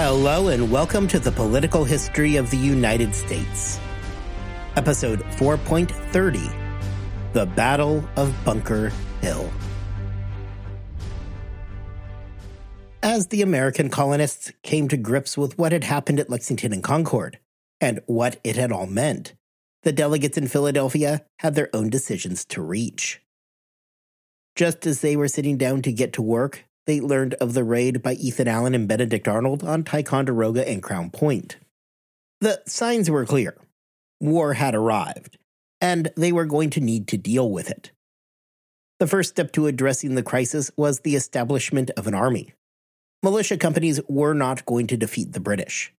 Hello, and welcome to the political history of the United States. Episode 4.30 The Battle of Bunker Hill. As the American colonists came to grips with what had happened at Lexington and Concord, and what it had all meant, the delegates in Philadelphia had their own decisions to reach. Just as they were sitting down to get to work, they learned of the raid by Ethan Allen and Benedict Arnold on Ticonderoga and Crown Point. The signs were clear. War had arrived, and they were going to need to deal with it. The first step to addressing the crisis was the establishment of an army. Militia companies were not going to defeat the British.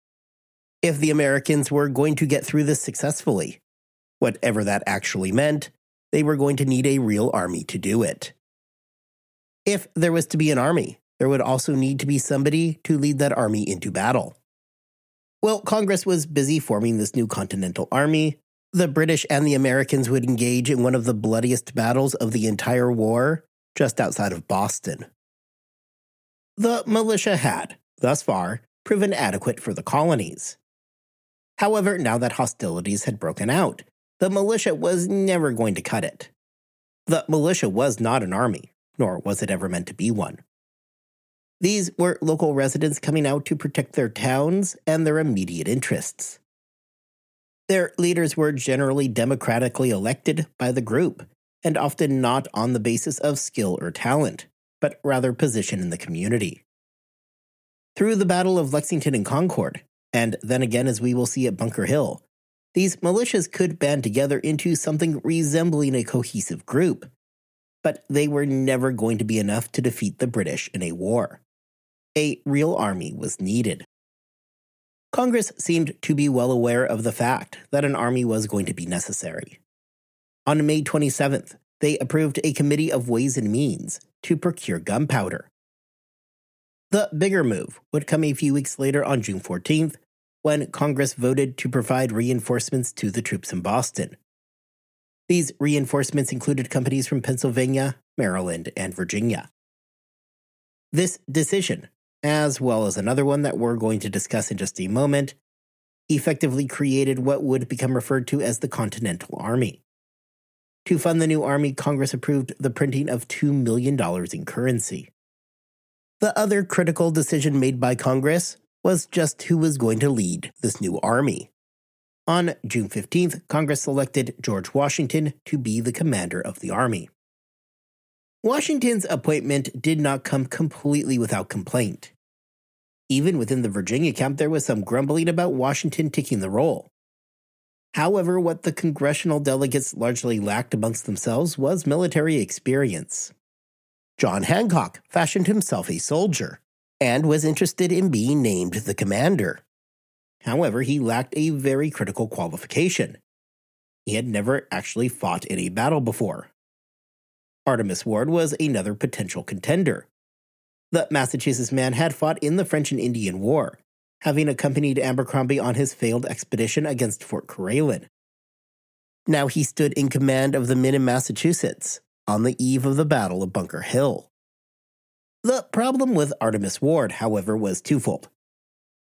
If the Americans were going to get through this successfully, whatever that actually meant, they were going to need a real army to do it. If there was to be an army, there would also need to be somebody to lead that army into battle. Well, Congress was busy forming this new Continental Army. The British and the Americans would engage in one of the bloodiest battles of the entire war just outside of Boston. The militia had, thus far, proven adequate for the colonies. However, now that hostilities had broken out, the militia was never going to cut it. The militia was not an army, nor was it ever meant to be one. These were local residents coming out to protect their towns and their immediate interests. Their leaders were generally democratically elected by the group, and often not on the basis of skill or talent, but rather position in the community. Through the Battle of Lexington and Concord, and then again as we will see at Bunker Hill, these militias could band together into something resembling a cohesive group, but they were never going to be enough to defeat the British in a war. A real army was needed. Congress seemed to be well aware of the fact that an army was going to be necessary. On May 27th, they approved a committee of Ways and Means to procure gunpowder. The bigger move would come a few weeks later on June 14th when Congress voted to provide reinforcements to the troops in Boston, these reinforcements included companies from Pennsylvania, Maryland, and Virginia. This decision, as well as another one that we're going to discuss in just a moment, effectively created what would become referred to as the Continental Army. To fund the new army, Congress approved the printing of $2 million in currency. The other critical decision made by Congress was just who was going to lead this new army. On June 15th, Congress selected George Washington to be the commander of the Army. Washington's appointment did not come completely without complaint. Even within the Virginia camp, there was some grumbling about Washington taking the role. However, what the congressional delegates largely lacked amongst themselves was military experience. John Hancock fashioned himself a soldier and was interested in being named the commander. However, he lacked a very critical qualification. He had never actually fought in a battle before. Artemas Ward was another potential contender. The Massachusetts man had fought in the French and Indian War, having accompanied Abercrombie on his failed expedition against Fort Carillon. Now he stood in command of the men in Massachusetts on the eve of the Battle of Bunker Hill. The problem with Artemas Ward, however, was twofold.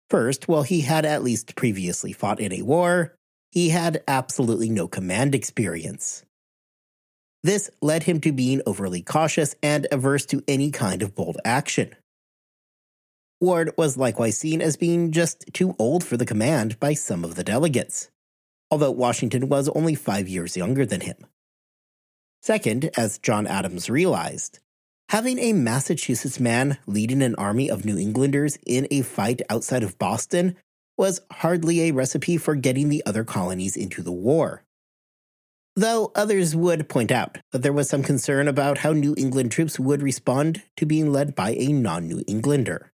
First, while he had at least previously fought in a war, he had absolutely no command experience. This led him to being overly cautious and averse to any kind of bold action. Ward was likewise seen as being just too old for the command by some of the delegates, although Washington was only five years younger than him. Second, as John Adams realized, Having a Massachusetts man leading an army of New Englanders in a fight outside of Boston was hardly a recipe for getting the other colonies into the war. Though others would point out that there was some concern about how New England troops would respond to being led by a non New Englander.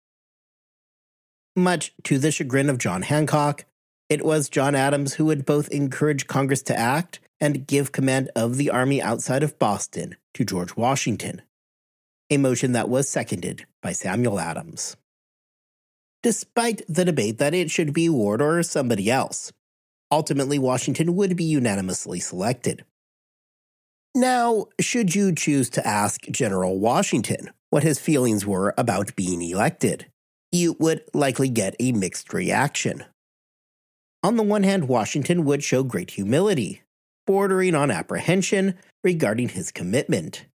Much to the chagrin of John Hancock, it was John Adams who would both encourage Congress to act and give command of the army outside of Boston to George Washington a motion that was seconded by Samuel Adams. Despite the debate that it should be Ward or somebody else, ultimately Washington would be unanimously selected. Now, should you choose to ask General Washington what his feelings were about being elected, you would likely get a mixed reaction. On the one hand, Washington would show great humility, bordering on apprehension regarding his commitment.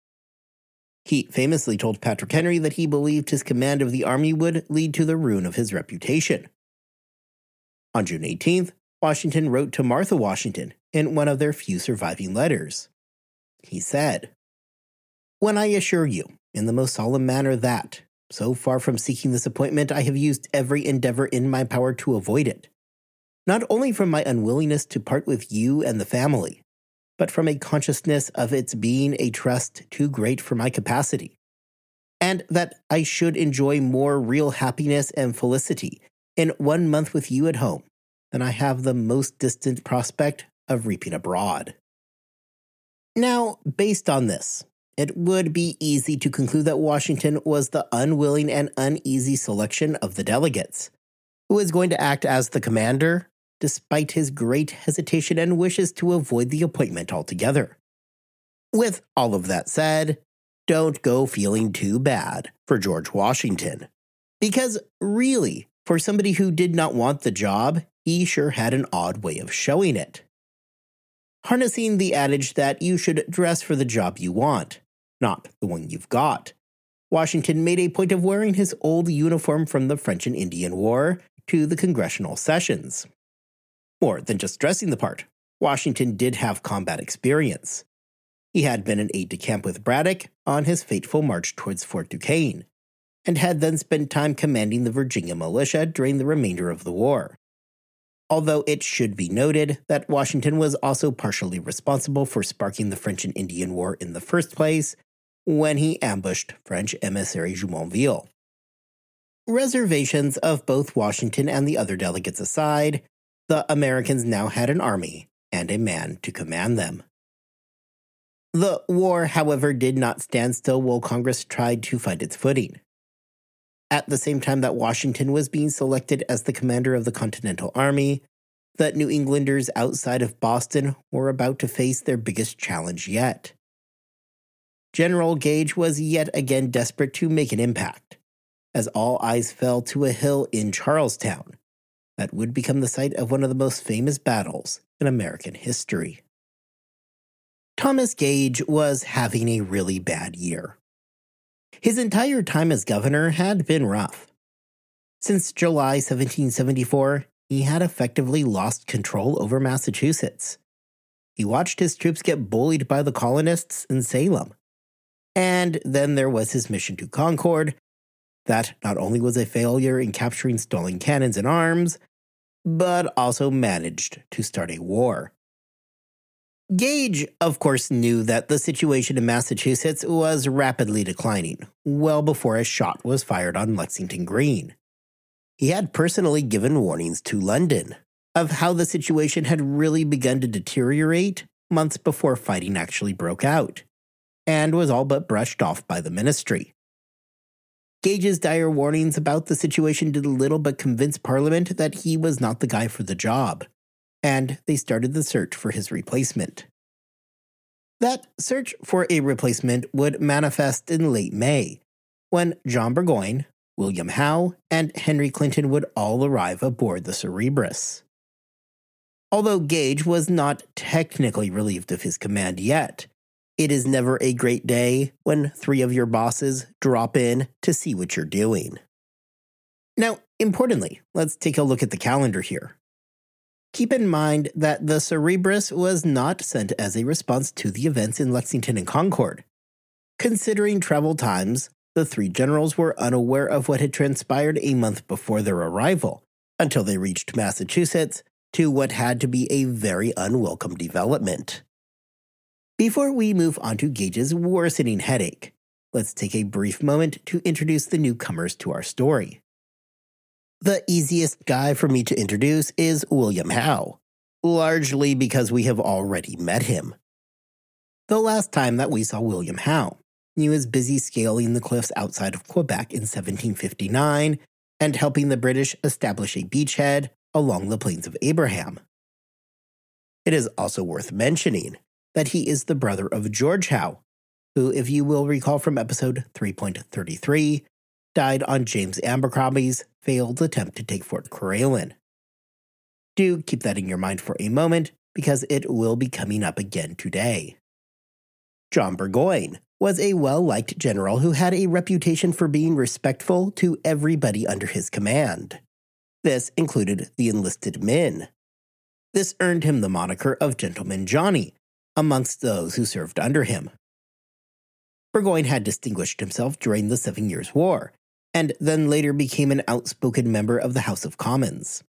He famously told Patrick Henry that he believed his command of the army would lead to the ruin of his reputation. On June 18th, Washington wrote to Martha Washington in one of their few surviving letters. He said, When I assure you, in the most solemn manner, that, so far from seeking this appointment, I have used every endeavor in my power to avoid it, not only from my unwillingness to part with you and the family, but from a consciousness of its being a trust too great for my capacity, and that I should enjoy more real happiness and felicity in one month with you at home than I have the most distant prospect of reaping abroad. Now, based on this, it would be easy to conclude that Washington was the unwilling and uneasy selection of the delegates, who is going to act as the commander despite his great hesitation and wishes to avoid the appointment altogether. With all of that said, don't go feeling too bad for George Washington. Because really, for somebody who did not want the job, he sure had an odd way of showing it. Harnessing the adage that you should dress for the job you want, not the one you've got. Washington made a point of wearing his old uniform from the French and Indian War to the congressional sessions. More than just dressing the part, Washington did have combat experience. He had been an aide de camp with Braddock on his fateful march towards Fort Duquesne, and had then spent time commanding the Virginia militia during the remainder of the war. Although it should be noted that Washington was also partially responsible for sparking the French and Indian War in the first place when he ambushed French emissary Jumonville. Reservations of both Washington and the other delegates aside, the Americans now had an army and a man to command them. The war, however, did not stand still while Congress tried to find its footing. At the same time that Washington was being selected as the commander of the Continental Army, the New Englanders outside of Boston were about to face their biggest challenge yet. General Gage was yet again desperate to make an impact, as all eyes fell to a hill in Charlestown, that would become the site of one of the most famous battles in American history. Thomas Gage was having a really bad year. His entire time as governor had been rough. Since July 1774, he had effectively lost control over Massachusetts. He watched his troops get bullied by the colonists in Salem. And then there was his mission to Concord, that not only was a failure in capturing stolen cannons and arms, but also managed to start a war. Gage, of course, knew that the situation in Massachusetts was rapidly declining, well before a shot was fired on Lexington Green. He had personally given warnings to London of how the situation had really begun to deteriorate months before fighting actually broke out, and was all but brushed off by the ministry. Gage's dire warnings about the situation did little but convince Parliament that he was not the guy for the job, and they started the search for his replacement. That search for a replacement would manifest in late May, when John Burgoyne, William Howe, and Henry Clinton would all arrive aboard the Cerebrus. Although Gage was not technically relieved of his command yet, it is never a great day when three of your bosses drop in to see what you're doing. Now, importantly, let's take a look at the calendar here. Keep in mind that the Cerebrus was not sent as a response to the events in Lexington and Concord. Considering travel times, the three generals were unaware of what had transpired a month before their arrival until they reached Massachusetts to what had to be a very unwelcome development. Before we move on to Gage's worsening headache, let's take a brief moment to introduce the newcomers to our story. The easiest guy for me to introduce is William Howe, largely because we have already met him. The last time that we saw William Howe, he was busy scaling the cliffs outside of Quebec in 1759 and helping the British establish a beachhead along the Plains of Abraham. It is also worth mentioning that he is the brother of George Howe, who, if you will recall from episode 3.33, died on James Abercrombie's failed attempt to take Fort Carillon. Do keep that in your mind for a moment because it will be coming up again today. John Burgoyne was a well liked general who had a reputation for being respectful to everybody under his command. This included the enlisted men. This earned him the moniker of Gentleman Johnny amongst those who served under him. Burgoyne had distinguished himself during the Seven Years' War, and then later became an outspoken member of the House of Commons.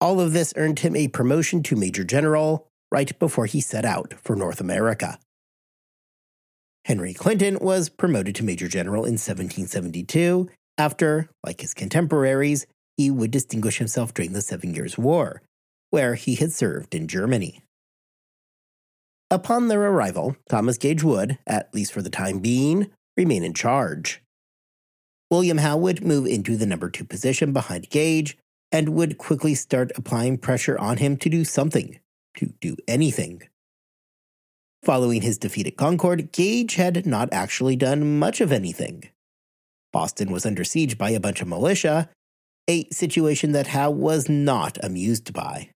All of this earned him a promotion to Major General right before he set out for North America. Henry Clinton was promoted to Major General in 1772 after, like his contemporaries, he would distinguish himself during the Seven Years' War, where he had served in Germany. Upon their arrival, Thomas Gage would, at least for the time being, remain in charge. William Howe would move into the number two position behind Gage and would quickly start applying pressure on him to do something, to do anything. Following his defeat at Concord, Gage had not actually done much of anything. Boston was under siege by a bunch of militia, a situation that Howe was not amused by.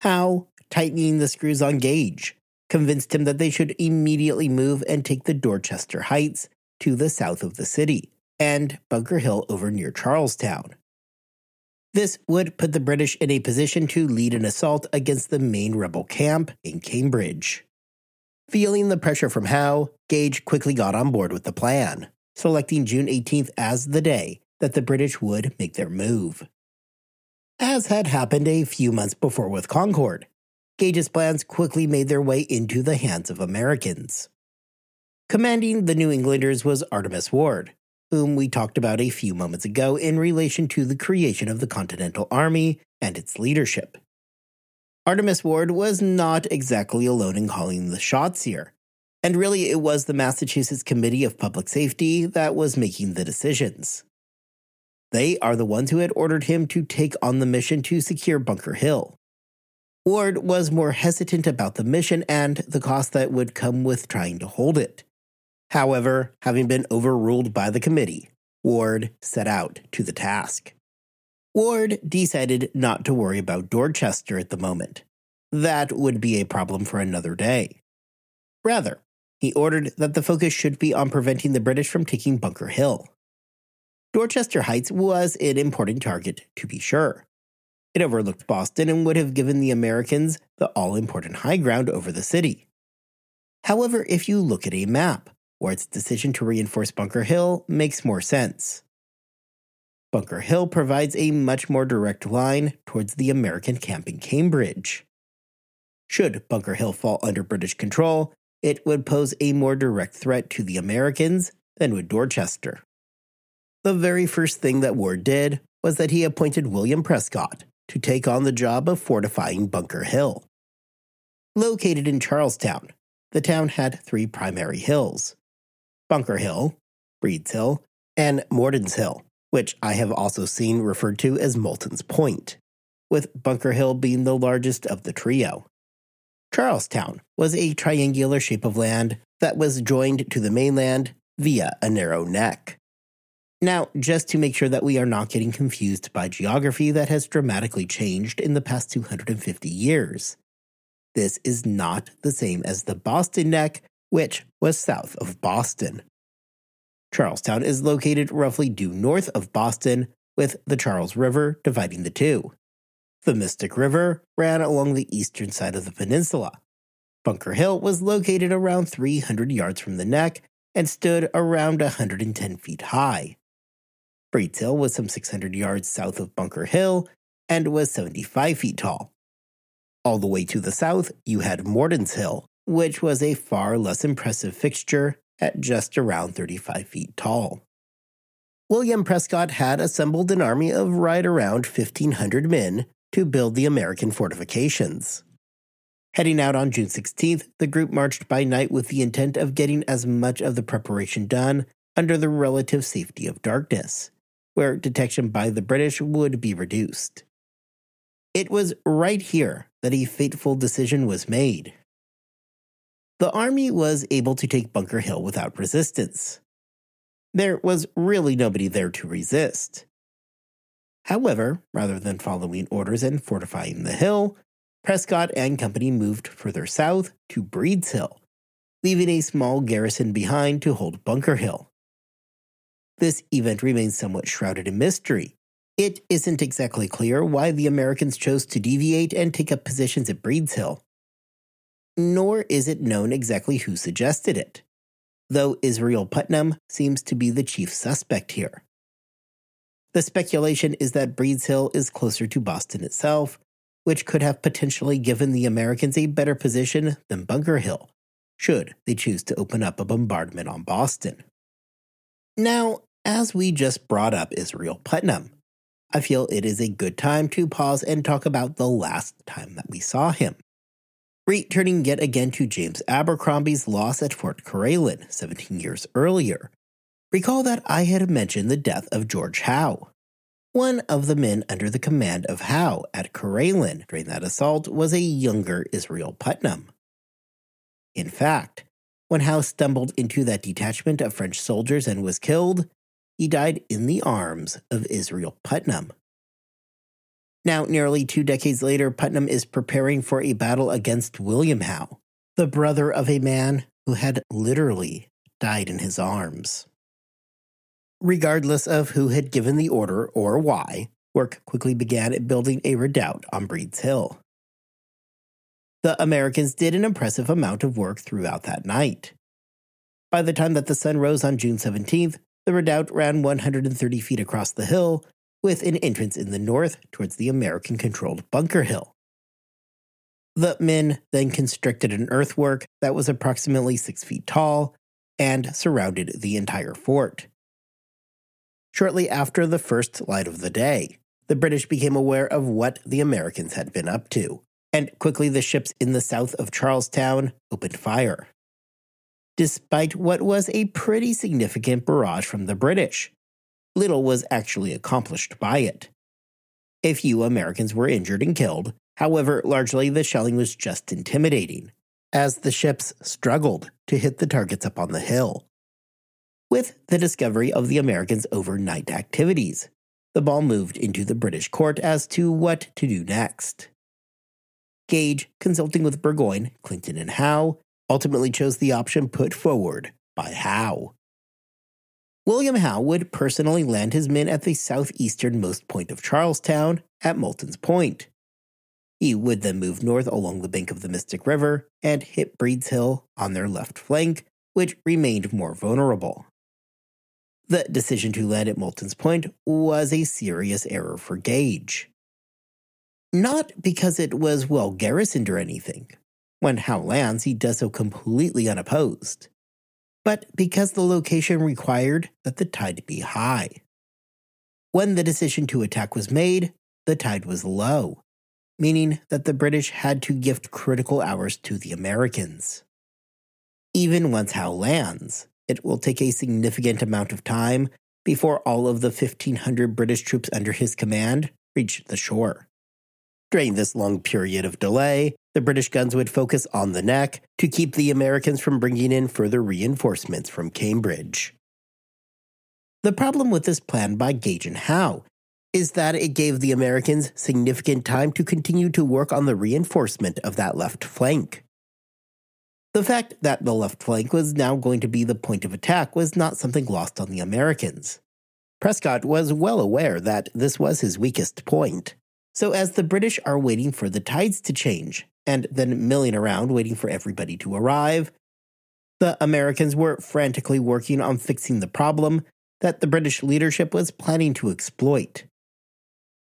Howe, tightening the screws on Gage, convinced him that they should immediately move and take the Dorchester Heights to the south of the city and Bunker Hill over near Charlestown. This would put the British in a position to lead an assault against the main rebel camp in Cambridge. Feeling the pressure from Howe, Gage quickly got on board with the plan, selecting June 18th as the day that the British would make their move. As had happened a few months before with Concord, Gage's plans quickly made their way into the hands of Americans. Commanding the New Englanders was Artemas Ward, whom we talked about a few moments ago in relation to the creation of the Continental Army and its leadership. Artemas Ward was not exactly alone in calling the shots here, and really it was the Massachusetts Committee of Public Safety that was making the decisions. They are the ones who had ordered him to take on the mission to secure Bunker Hill. Ward was more hesitant about the mission and the cost that would come with trying to hold it. However, having been overruled by the committee, Ward set out to the task. Ward decided not to worry about Dorchester at the moment. That would be a problem for another day. Rather, he ordered that the focus should be on preventing the British from taking Bunker Hill. Dorchester Heights was an important target, to be sure. It overlooked Boston and would have given the Americans the all important high ground over the city. However, if you look at a map, Ward's decision to reinforce Bunker Hill makes more sense. Bunker Hill provides a much more direct line towards the American camp in Cambridge. Should Bunker Hill fall under British control, it would pose a more direct threat to the Americans than would Dorchester the very first thing that Ward did was that he appointed William Prescott to take on the job of fortifying Bunker Hill. Located in Charlestown, the town had three primary hills Bunker Hill, Breed's Hill, and Morden's Hill, which I have also seen referred to as Moulton's Point, with Bunker Hill being the largest of the trio. Charlestown was a triangular shape of land that was joined to the mainland via a narrow neck. Now, just to make sure that we are not getting confused by geography that has dramatically changed in the past 250 years, this is not the same as the Boston Neck, which was south of Boston. Charlestown is located roughly due north of Boston, with the Charles River dividing the two. The Mystic River ran along the eastern side of the peninsula. Bunker Hill was located around 300 yards from the neck and stood around 110 feet high. Breed's Hill was some 600 yards south of Bunker Hill and was 75 feet tall. All the way to the south, you had Morden's Hill, which was a far less impressive fixture at just around 35 feet tall. William Prescott had assembled an army of right around 1,500 men to build the American fortifications. Heading out on June 16th, the group marched by night with the intent of getting as much of the preparation done under the relative safety of darkness where detection by the British would be reduced. It was right here that a fateful decision was made. The army was able to take Bunker Hill without resistance. there was really nobody there to resist. However, rather than following orders and fortifying the hill, Prescott and company moved further south to Breeds Hill, leaving a small garrison behind to hold Bunker Hill. This event remains somewhat shrouded in mystery. It isn't exactly clear why the Americans chose to deviate and take up positions at Breeds Hill. Nor is it known exactly who suggested it, though Israel Putnam seems to be the chief suspect here. The speculation is that Breeds Hill is closer to Boston itself, which could have potentially given the Americans a better position than Bunker Hill, should they choose to open up a bombardment on Boston. Now, as we just brought up Israel Putnam, I feel it is a good time to pause and talk about the last time that we saw him. Returning yet again to James Abercrombie's loss at Fort Carillon 17 years earlier, recall that I had mentioned the death of George Howe. One of the men under the command of Howe at Carillon during that assault was a younger Israel Putnam. In fact, when Howe stumbled into that detachment of French soldiers and was killed, he died in the arms of Israel Putnam. Now, nearly two decades later, Putnam is preparing for a battle against William Howe, the brother of a man who had literally died in his arms. Regardless of who had given the order or why, work quickly began at building a redoubt on Breeds Hill. The Americans did an impressive amount of work throughout that night. By the time that the sun rose on June 17th, the redoubt ran 130 feet across the hill, with an entrance in the north towards the American controlled Bunker Hill. The men then constructed an earthwork that was approximately six feet tall and surrounded the entire fort. Shortly after the first light of the day, the British became aware of what the Americans had been up to and quickly the ships in the south of Charlestown opened fire. Despite what was a pretty significant barrage from the British, little was actually accomplished by it. A few Americans were injured and killed, however, largely the shelling was just intimidating, as the ships struggled to hit the targets up on the hill. With the discovery of the Americans' overnight activities, the ball moved into the British court as to what to do next. Gage, consulting with Burgoyne, Clinton, and Howe, ultimately chose the option put forward by Howe. William Howe would personally land his men at the southeasternmost point of Charlestown at Moulton's Point. He would then move north along the bank of the Mystic River and hit Breeds Hill on their left flank, which remained more vulnerable. The decision to land at Moulton's Point was a serious error for Gage. Not because it was well garrisoned or anything. When Howe lands, he does so completely unopposed. But because the location required that the tide be high. When the decision to attack was made, the tide was low, meaning that the British had to gift critical hours to the Americans. Even once Howe lands, it will take a significant amount of time before all of the 1,500 British troops under his command reach the shore. During this long period of delay, the British guns would focus on the neck to keep the Americans from bringing in further reinforcements from Cambridge. The problem with this plan by Gage and Howe is that it gave the Americans significant time to continue to work on the reinforcement of that left flank. The fact that the left flank was now going to be the point of attack was not something lost on the Americans. Prescott was well aware that this was his weakest point. So, as the British are waiting for the tides to change and then milling around waiting for everybody to arrive, the Americans were frantically working on fixing the problem that the British leadership was planning to exploit.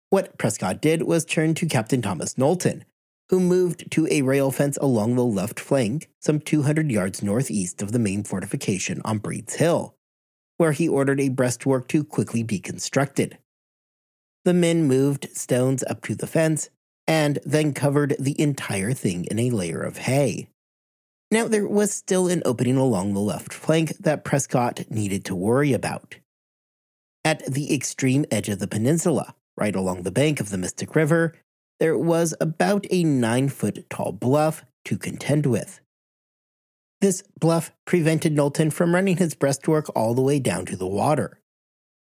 What Prescott did was turn to Captain Thomas Knowlton, who moved to a rail fence along the left flank, some 200 yards northeast of the main fortification on Breeds Hill, where he ordered a breastwork to quickly be constructed. The men moved stones up to the fence and then covered the entire thing in a layer of hay. Now, there was still an opening along the left flank that Prescott needed to worry about. At the extreme edge of the peninsula, right along the bank of the Mystic River, there was about a nine foot tall bluff to contend with. This bluff prevented Knowlton from running his breastwork all the way down to the water.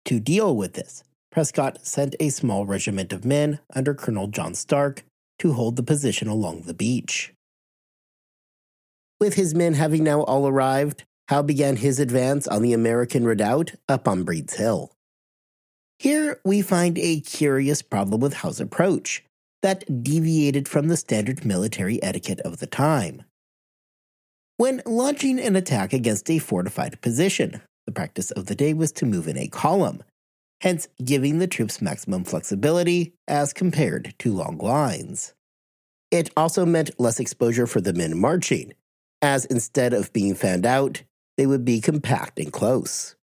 To deal with this, Prescott sent a small regiment of men under Colonel John Stark to hold the position along the beach. With his men having now all arrived, Howe began his advance on the American redoubt up on Breed's Hill. Here we find a curious problem with Howe's approach that deviated from the standard military etiquette of the time. When launching an attack against a fortified position, the practice of the day was to move in a column, hence giving the troops maximum flexibility as compared to long lines. It also meant less exposure for the men marching, as instead of being fanned out, they would be compact and close.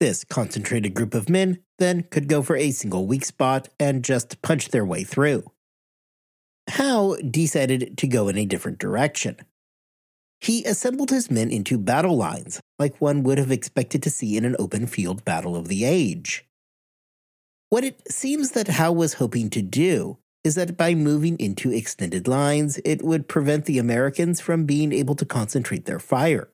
This concentrated group of men then could go for a single weak spot and just punch their way through. Howe decided to go in a different direction. He assembled his men into battle lines, like one would have expected to see in an open field battle of the age. What it seems that Howe was hoping to do is that by moving into extended lines, it would prevent the Americans from being able to concentrate their fire.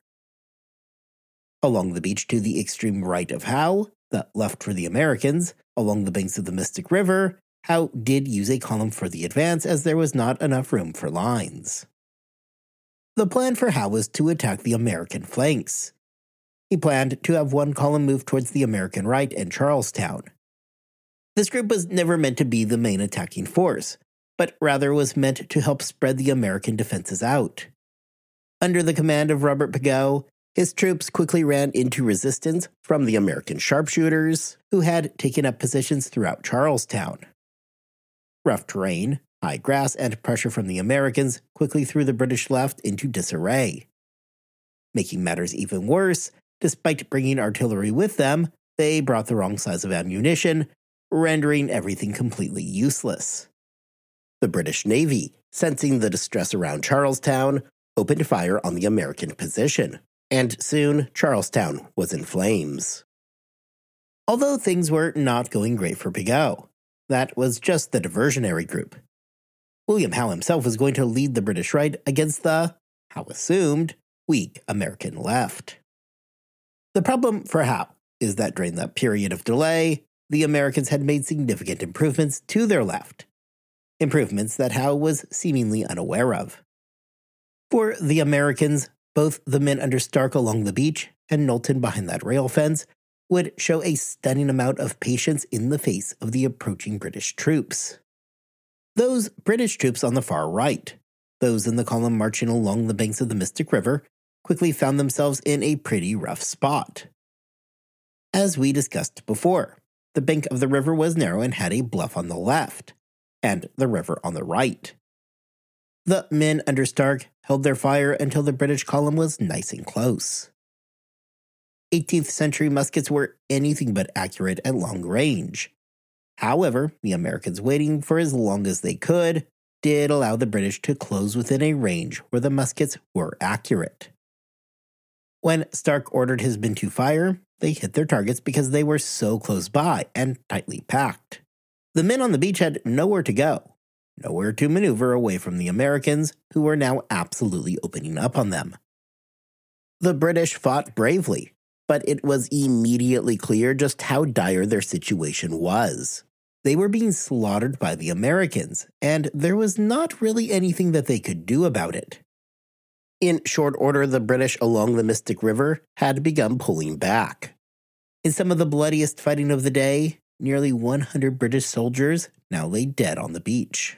Along the beach to the extreme right of Howe, the left for the Americans, along the banks of the Mystic River, Howe did use a column for the advance as there was not enough room for lines. The plan for Howe was to attack the American flanks. He planned to have one column move towards the American right and Charlestown. This group was never meant to be the main attacking force, but rather was meant to help spread the American defenses out. Under the command of Robert Pigot, his troops quickly ran into resistance from the American sharpshooters, who had taken up positions throughout Charlestown. Rough terrain, high grass, and pressure from the Americans quickly threw the British left into disarray. Making matters even worse, despite bringing artillery with them, they brought the wrong size of ammunition, rendering everything completely useless. The British Navy, sensing the distress around Charlestown, opened fire on the American position and soon Charlestown was in flames. Although things were not going great for Pigot, that was just the diversionary group. William Howe himself was going to lead the British right against the, Howe assumed, weak American left. The problem for Howe is that during that period of delay, the Americans had made significant improvements to their left, improvements that Howe was seemingly unaware of. For the Americans, both the men under Stark along the beach and Knowlton behind that rail fence would show a stunning amount of patience in the face of the approaching British troops. Those British troops on the far right, those in the column marching along the banks of the Mystic River, quickly found themselves in a pretty rough spot. As we discussed before, the bank of the river was narrow and had a bluff on the left, and the river on the right. The men under Stark held their fire until the British column was nice and close. 18th century muskets were anything but accurate at long range. However, the Americans waiting for as long as they could did allow the British to close within a range where the muskets were accurate. When Stark ordered his men to fire, they hit their targets because they were so close by and tightly packed. The men on the beach had nowhere to go, nowhere to maneuver away from the Americans, who were now absolutely opening up on them. The British fought bravely, but it was immediately clear just how dire their situation was. They were being slaughtered by the Americans, and there was not really anything that they could do about it. In short order, the British along the Mystic River had begun pulling back. In some of the bloodiest fighting of the day, nearly 100 British soldiers now lay dead on the beach.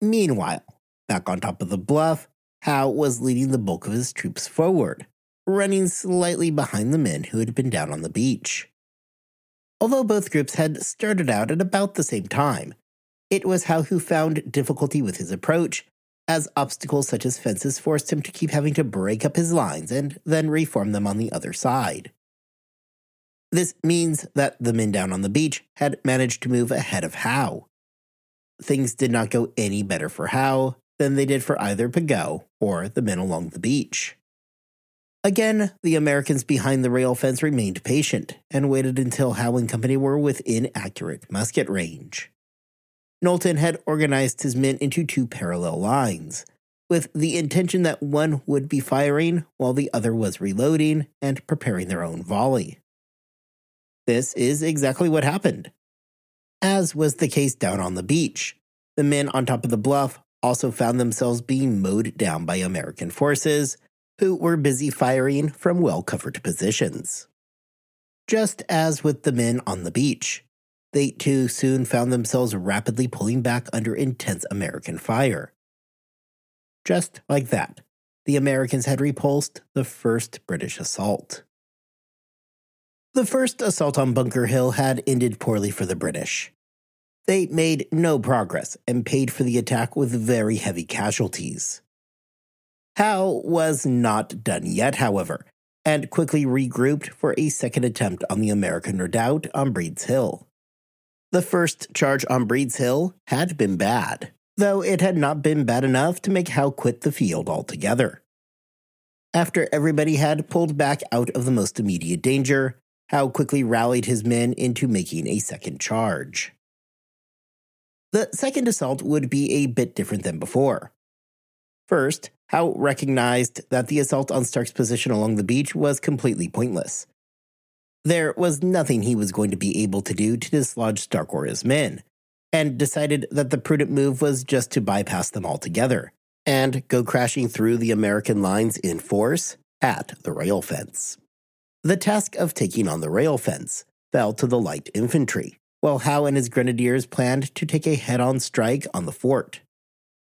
Meanwhile, back on top of the bluff, Howe was leading the bulk of his troops forward, running slightly behind the men who had been down on the beach. Although both groups had started out at about the same time, it was Howe who found difficulty with his approach, as obstacles such as fences forced him to keep having to break up his lines and then reform them on the other side. This means that the men down on the beach had managed to move ahead of Howe, things did not go any better for Howe than they did for either Pigot or the men along the beach. Again, the Americans behind the rail fence remained patient and waited until Howe and company were within accurate musket range. Knowlton had organized his men into two parallel lines, with the intention that one would be firing while the other was reloading and preparing their own volley. This is exactly what happened. As was the case down on the beach, the men on top of the bluff also found themselves being mowed down by American forces, who were busy firing from well covered positions. Just as with the men on the beach, they too soon found themselves rapidly pulling back under intense American fire. Just like that, the Americans had repulsed the first British assault. The first assault on Bunker Hill had ended poorly for the British. They made no progress and paid for the attack with very heavy casualties. Howe was not done yet, however, and quickly regrouped for a second attempt on the American redoubt on Breed's Hill. The first charge on Breed's Hill had been bad, though it had not been bad enough to make Howe quit the field altogether. After everybody had pulled back out of the most immediate danger, Howe quickly rallied his men into making a second charge. The second assault would be a bit different than before. First, Howe recognized that the assault on Stark's position along the beach was completely pointless. There was nothing he was going to be able to do to dislodge Stark or his men, and decided that the prudent move was just to bypass them altogether and go crashing through the American lines in force at the rail fence. The task of taking on the rail fence fell to the light infantry, while Howe and his grenadiers planned to take a head on strike on the fort.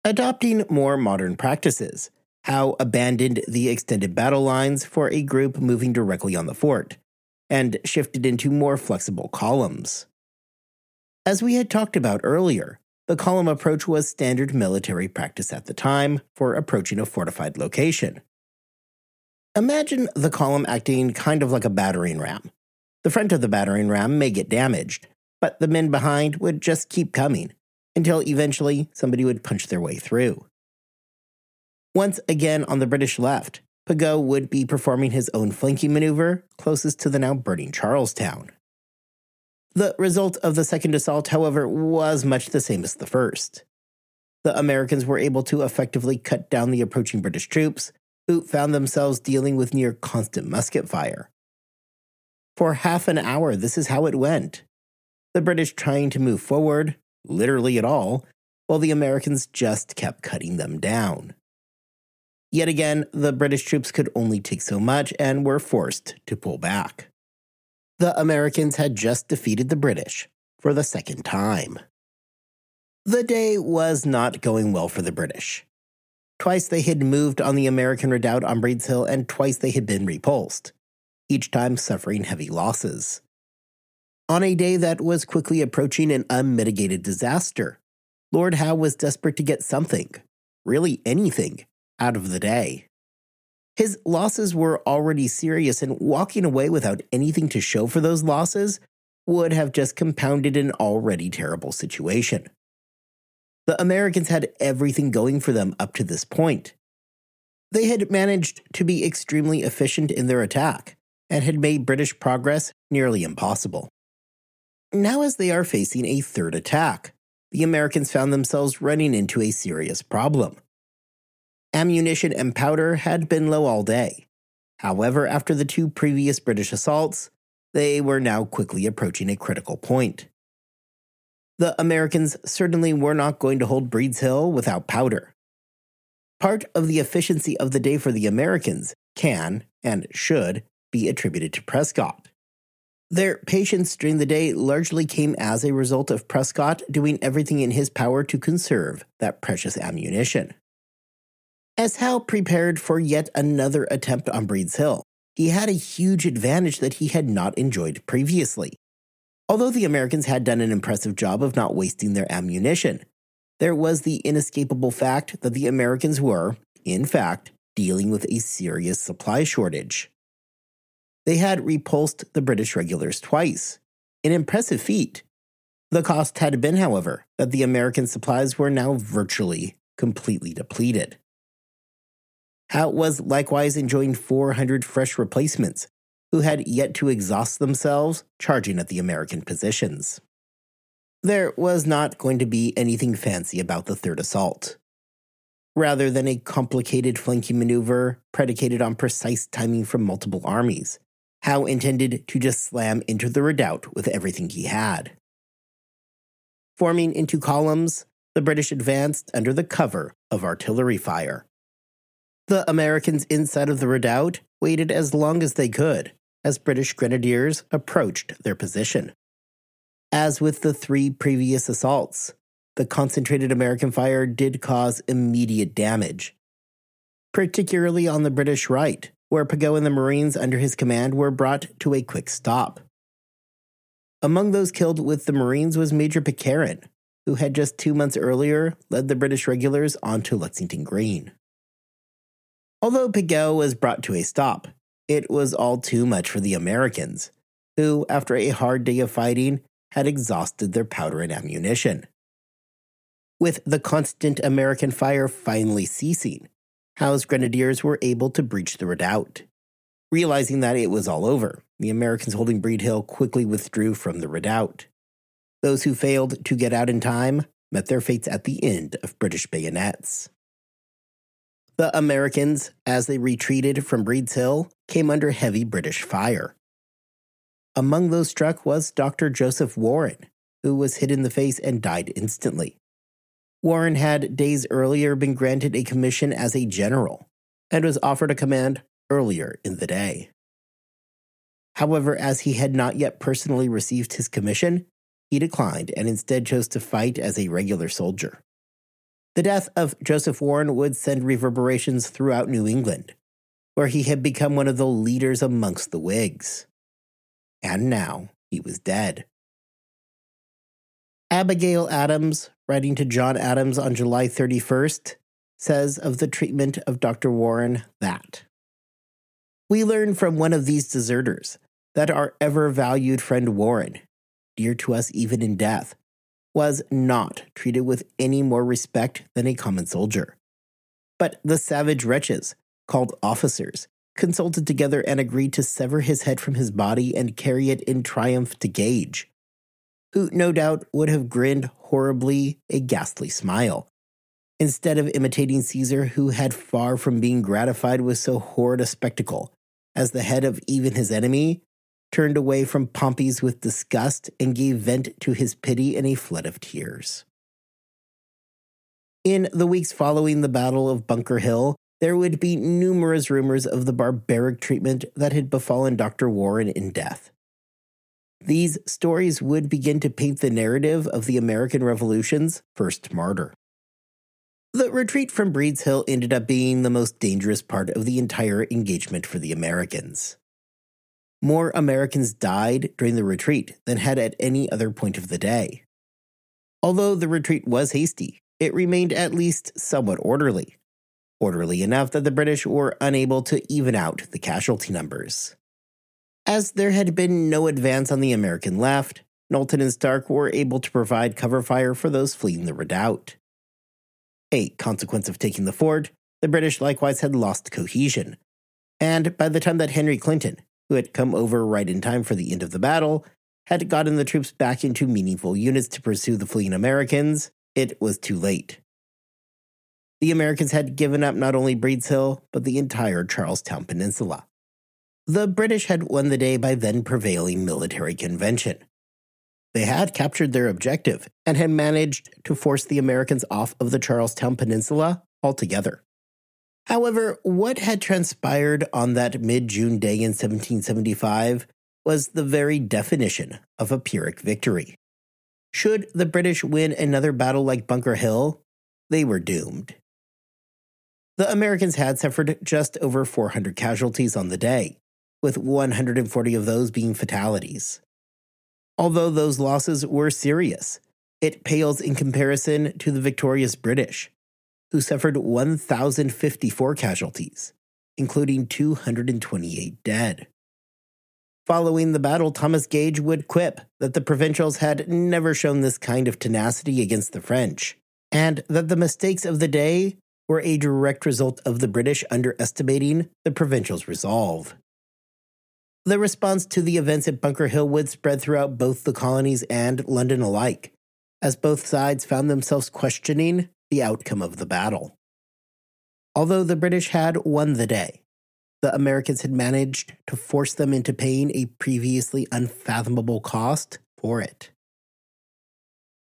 Adopting more modern practices, Howe abandoned the extended battle lines for a group moving directly on the fort, and shifted into more flexible columns. As we had talked about earlier, the column approach was standard military practice at the time for approaching a fortified location. Imagine the column acting kind of like a battering ram. The front of the battering ram may get damaged, but the men behind would just keep coming until eventually somebody would punch their way through. Once again on the British left, Pigot would be performing his own flanking maneuver closest to the now burning Charlestown. The result of the second assault, however, was much the same as the first. The Americans were able to effectively cut down the approaching British troops, who found themselves dealing with near constant musket fire. For half an hour, this is how it went the British trying to move forward, literally at all, while the Americans just kept cutting them down. Yet again, the British troops could only take so much and were forced to pull back. The Americans had just defeated the British for the second time. The day was not going well for the British. Twice they had moved on the American redoubt on Breed's Hill, and twice they had been repulsed, each time suffering heavy losses on a day that was quickly approaching an unmitigated disaster. Lord Howe was desperate to get something, really anything, out of the day. His losses were already serious, and walking away without anything to show for those losses would have just compounded an already terrible situation. The Americans had everything going for them up to this point. They had managed to be extremely efficient in their attack and had made British progress nearly impossible. Now, as they are facing a third attack, the Americans found themselves running into a serious problem. Ammunition and powder had been low all day. However, after the two previous British assaults, they were now quickly approaching a critical point. The Americans certainly were not going to hold Breed's Hill without powder. Part of the efficiency of the day for the Americans can, and should, be attributed to Prescott. Their patience during the day largely came as a result of Prescott doing everything in his power to conserve that precious ammunition. As Howe prepared for yet another attempt on Breed's Hill, he had a huge advantage that he had not enjoyed previously. Although the Americans had done an impressive job of not wasting their ammunition, there was the inescapable fact that the Americans were, in fact, dealing with a serious supply shortage. They had repulsed the British regulars twice, an impressive feat. The cost had been, however, that the American supplies were now virtually completely depleted. Howe was likewise enjoying 400 fresh replacements who had yet to exhaust themselves charging at the American positions. There was not going to be anything fancy about the third assault. rather than a complicated flanking maneuver predicated on precise timing from multiple armies. Howe intended to just slam into the redoubt with everything he had. Forming into columns, the British advanced under the cover of artillery fire. The Americans inside of the redoubt waited as long as they could as British grenadiers approached their position. As with the three previous assaults, the concentrated American fire did cause immediate damage, particularly on the British right, where Pigot and the Marines under his command were brought to a quick stop. Among those killed with the Marines was Major Pitcairn, who had just two months earlier led the British regulars onto Lexington Green. Although Pigot was brought to a stop, it was all too much for the Americans, who, after a hard day of fighting, had exhausted their powder and ammunition. With the constant American fire finally ceasing, Howe's grenadiers were able to breach the redoubt. Realizing that it was all over, the Americans holding Breed Hill quickly withdrew from the redoubt. Those who failed to get out in time met their fates at the end of British bayonets. The Americans, as they retreated from Breed's Hill, came under heavy British fire. Among those struck was Dr. Joseph Warren, who was hit in the face and died instantly. Warren had days earlier been granted a commission as a general and was offered a command earlier in the day. However, as he had not yet personally received his commission, he declined and instead chose to fight as a regular soldier. The death of Joseph Warren would send reverberations throughout New England, where he had become one of the leaders amongst the Whigs. And now he was dead. Abigail Adams, writing to John Adams on July 31st, says of the treatment of Dr. Warren that We learn from one of these deserters that our ever valued friend Warren, dear to us even in death, was not treated with any more respect than a common soldier. But the savage wretches, called officers, consulted together and agreed to sever his head from his body and carry it in triumph to Gage, who no doubt would have grinned horribly a ghastly smile. Instead of imitating Caesar, who had far from being gratified with so horrid a spectacle, as the head of even his enemy, turned away from Pompey's with disgust and gave vent to his pity in a flood of tears. In the weeks following the Battle of Bunker Hill, there would be numerous rumors of the barbaric treatment that had befallen Dr. Warren in death. These stories would begin to paint the narrative of the American Revolution's first martyr. The retreat from Breed's Hill ended up being the most dangerous part of the entire engagement for the Americans. More Americans died during the retreat than had at any other point of the day. Although the retreat was hasty, it remained at least somewhat orderly. Orderly enough that the British were unable to even out the casualty numbers. As there had been no advance on the American left, Knowlton and Stark were able to provide cover fire for those fleeing the redoubt. A consequence of taking the fort, the British likewise had lost cohesion. And by the time that Henry Clinton, who had come over right in time for the end of the battle, had gotten the troops back into meaningful units to pursue the fleeing Americans, it was too late. The Americans had given up not only Breed's Hill, but the entire Charlestown Peninsula. The British had won the day by then prevailing military convention. They had captured their objective and had managed to force the Americans off of the Charlestown Peninsula altogether. However, what had transpired on that mid June day in 1775 was the very definition of a Pyrrhic victory. Should the British win another battle like Bunker Hill, they were doomed. The Americans had suffered just over 400 casualties on the day, with 140 of those being fatalities. Although those losses were serious, it pales in comparison to the victorious British, who suffered 1,054 casualties, including 228 dead. Following the battle, Thomas Gage would quip that the provincials had never shown this kind of tenacity against the French, and that the mistakes of the day were a direct result of the British underestimating the provincials' resolve. The response to the events at Bunker Hill would spread throughout both the colonies and London alike, as both sides found themselves questioning the outcome of the battle. Although the British had won the day, the Americans had managed to force them into paying a previously unfathomable cost for it.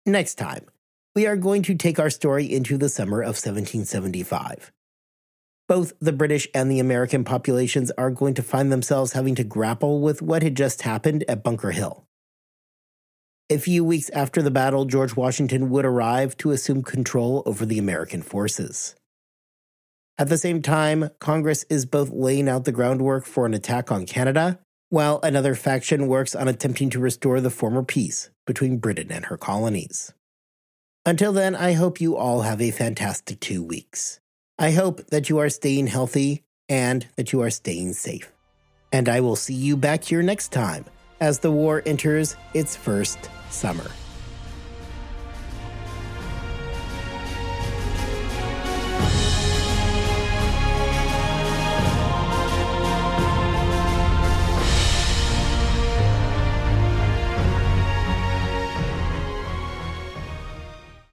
Next time, we are going to take our story into the summer of 1775. Both the British and the American populations are going to find themselves having to grapple with what had just happened at Bunker Hill. A few weeks after the battle, George Washington would arrive to assume control over the American forces. At the same time, Congress is both laying out the groundwork for an attack on Canada, while another faction works on attempting to restore the former peace between Britain and her colonies. Until then, I hope you all have a fantastic two weeks. I hope that you are staying healthy and that you are staying safe. And I will see you back here next time as the war enters its first summer.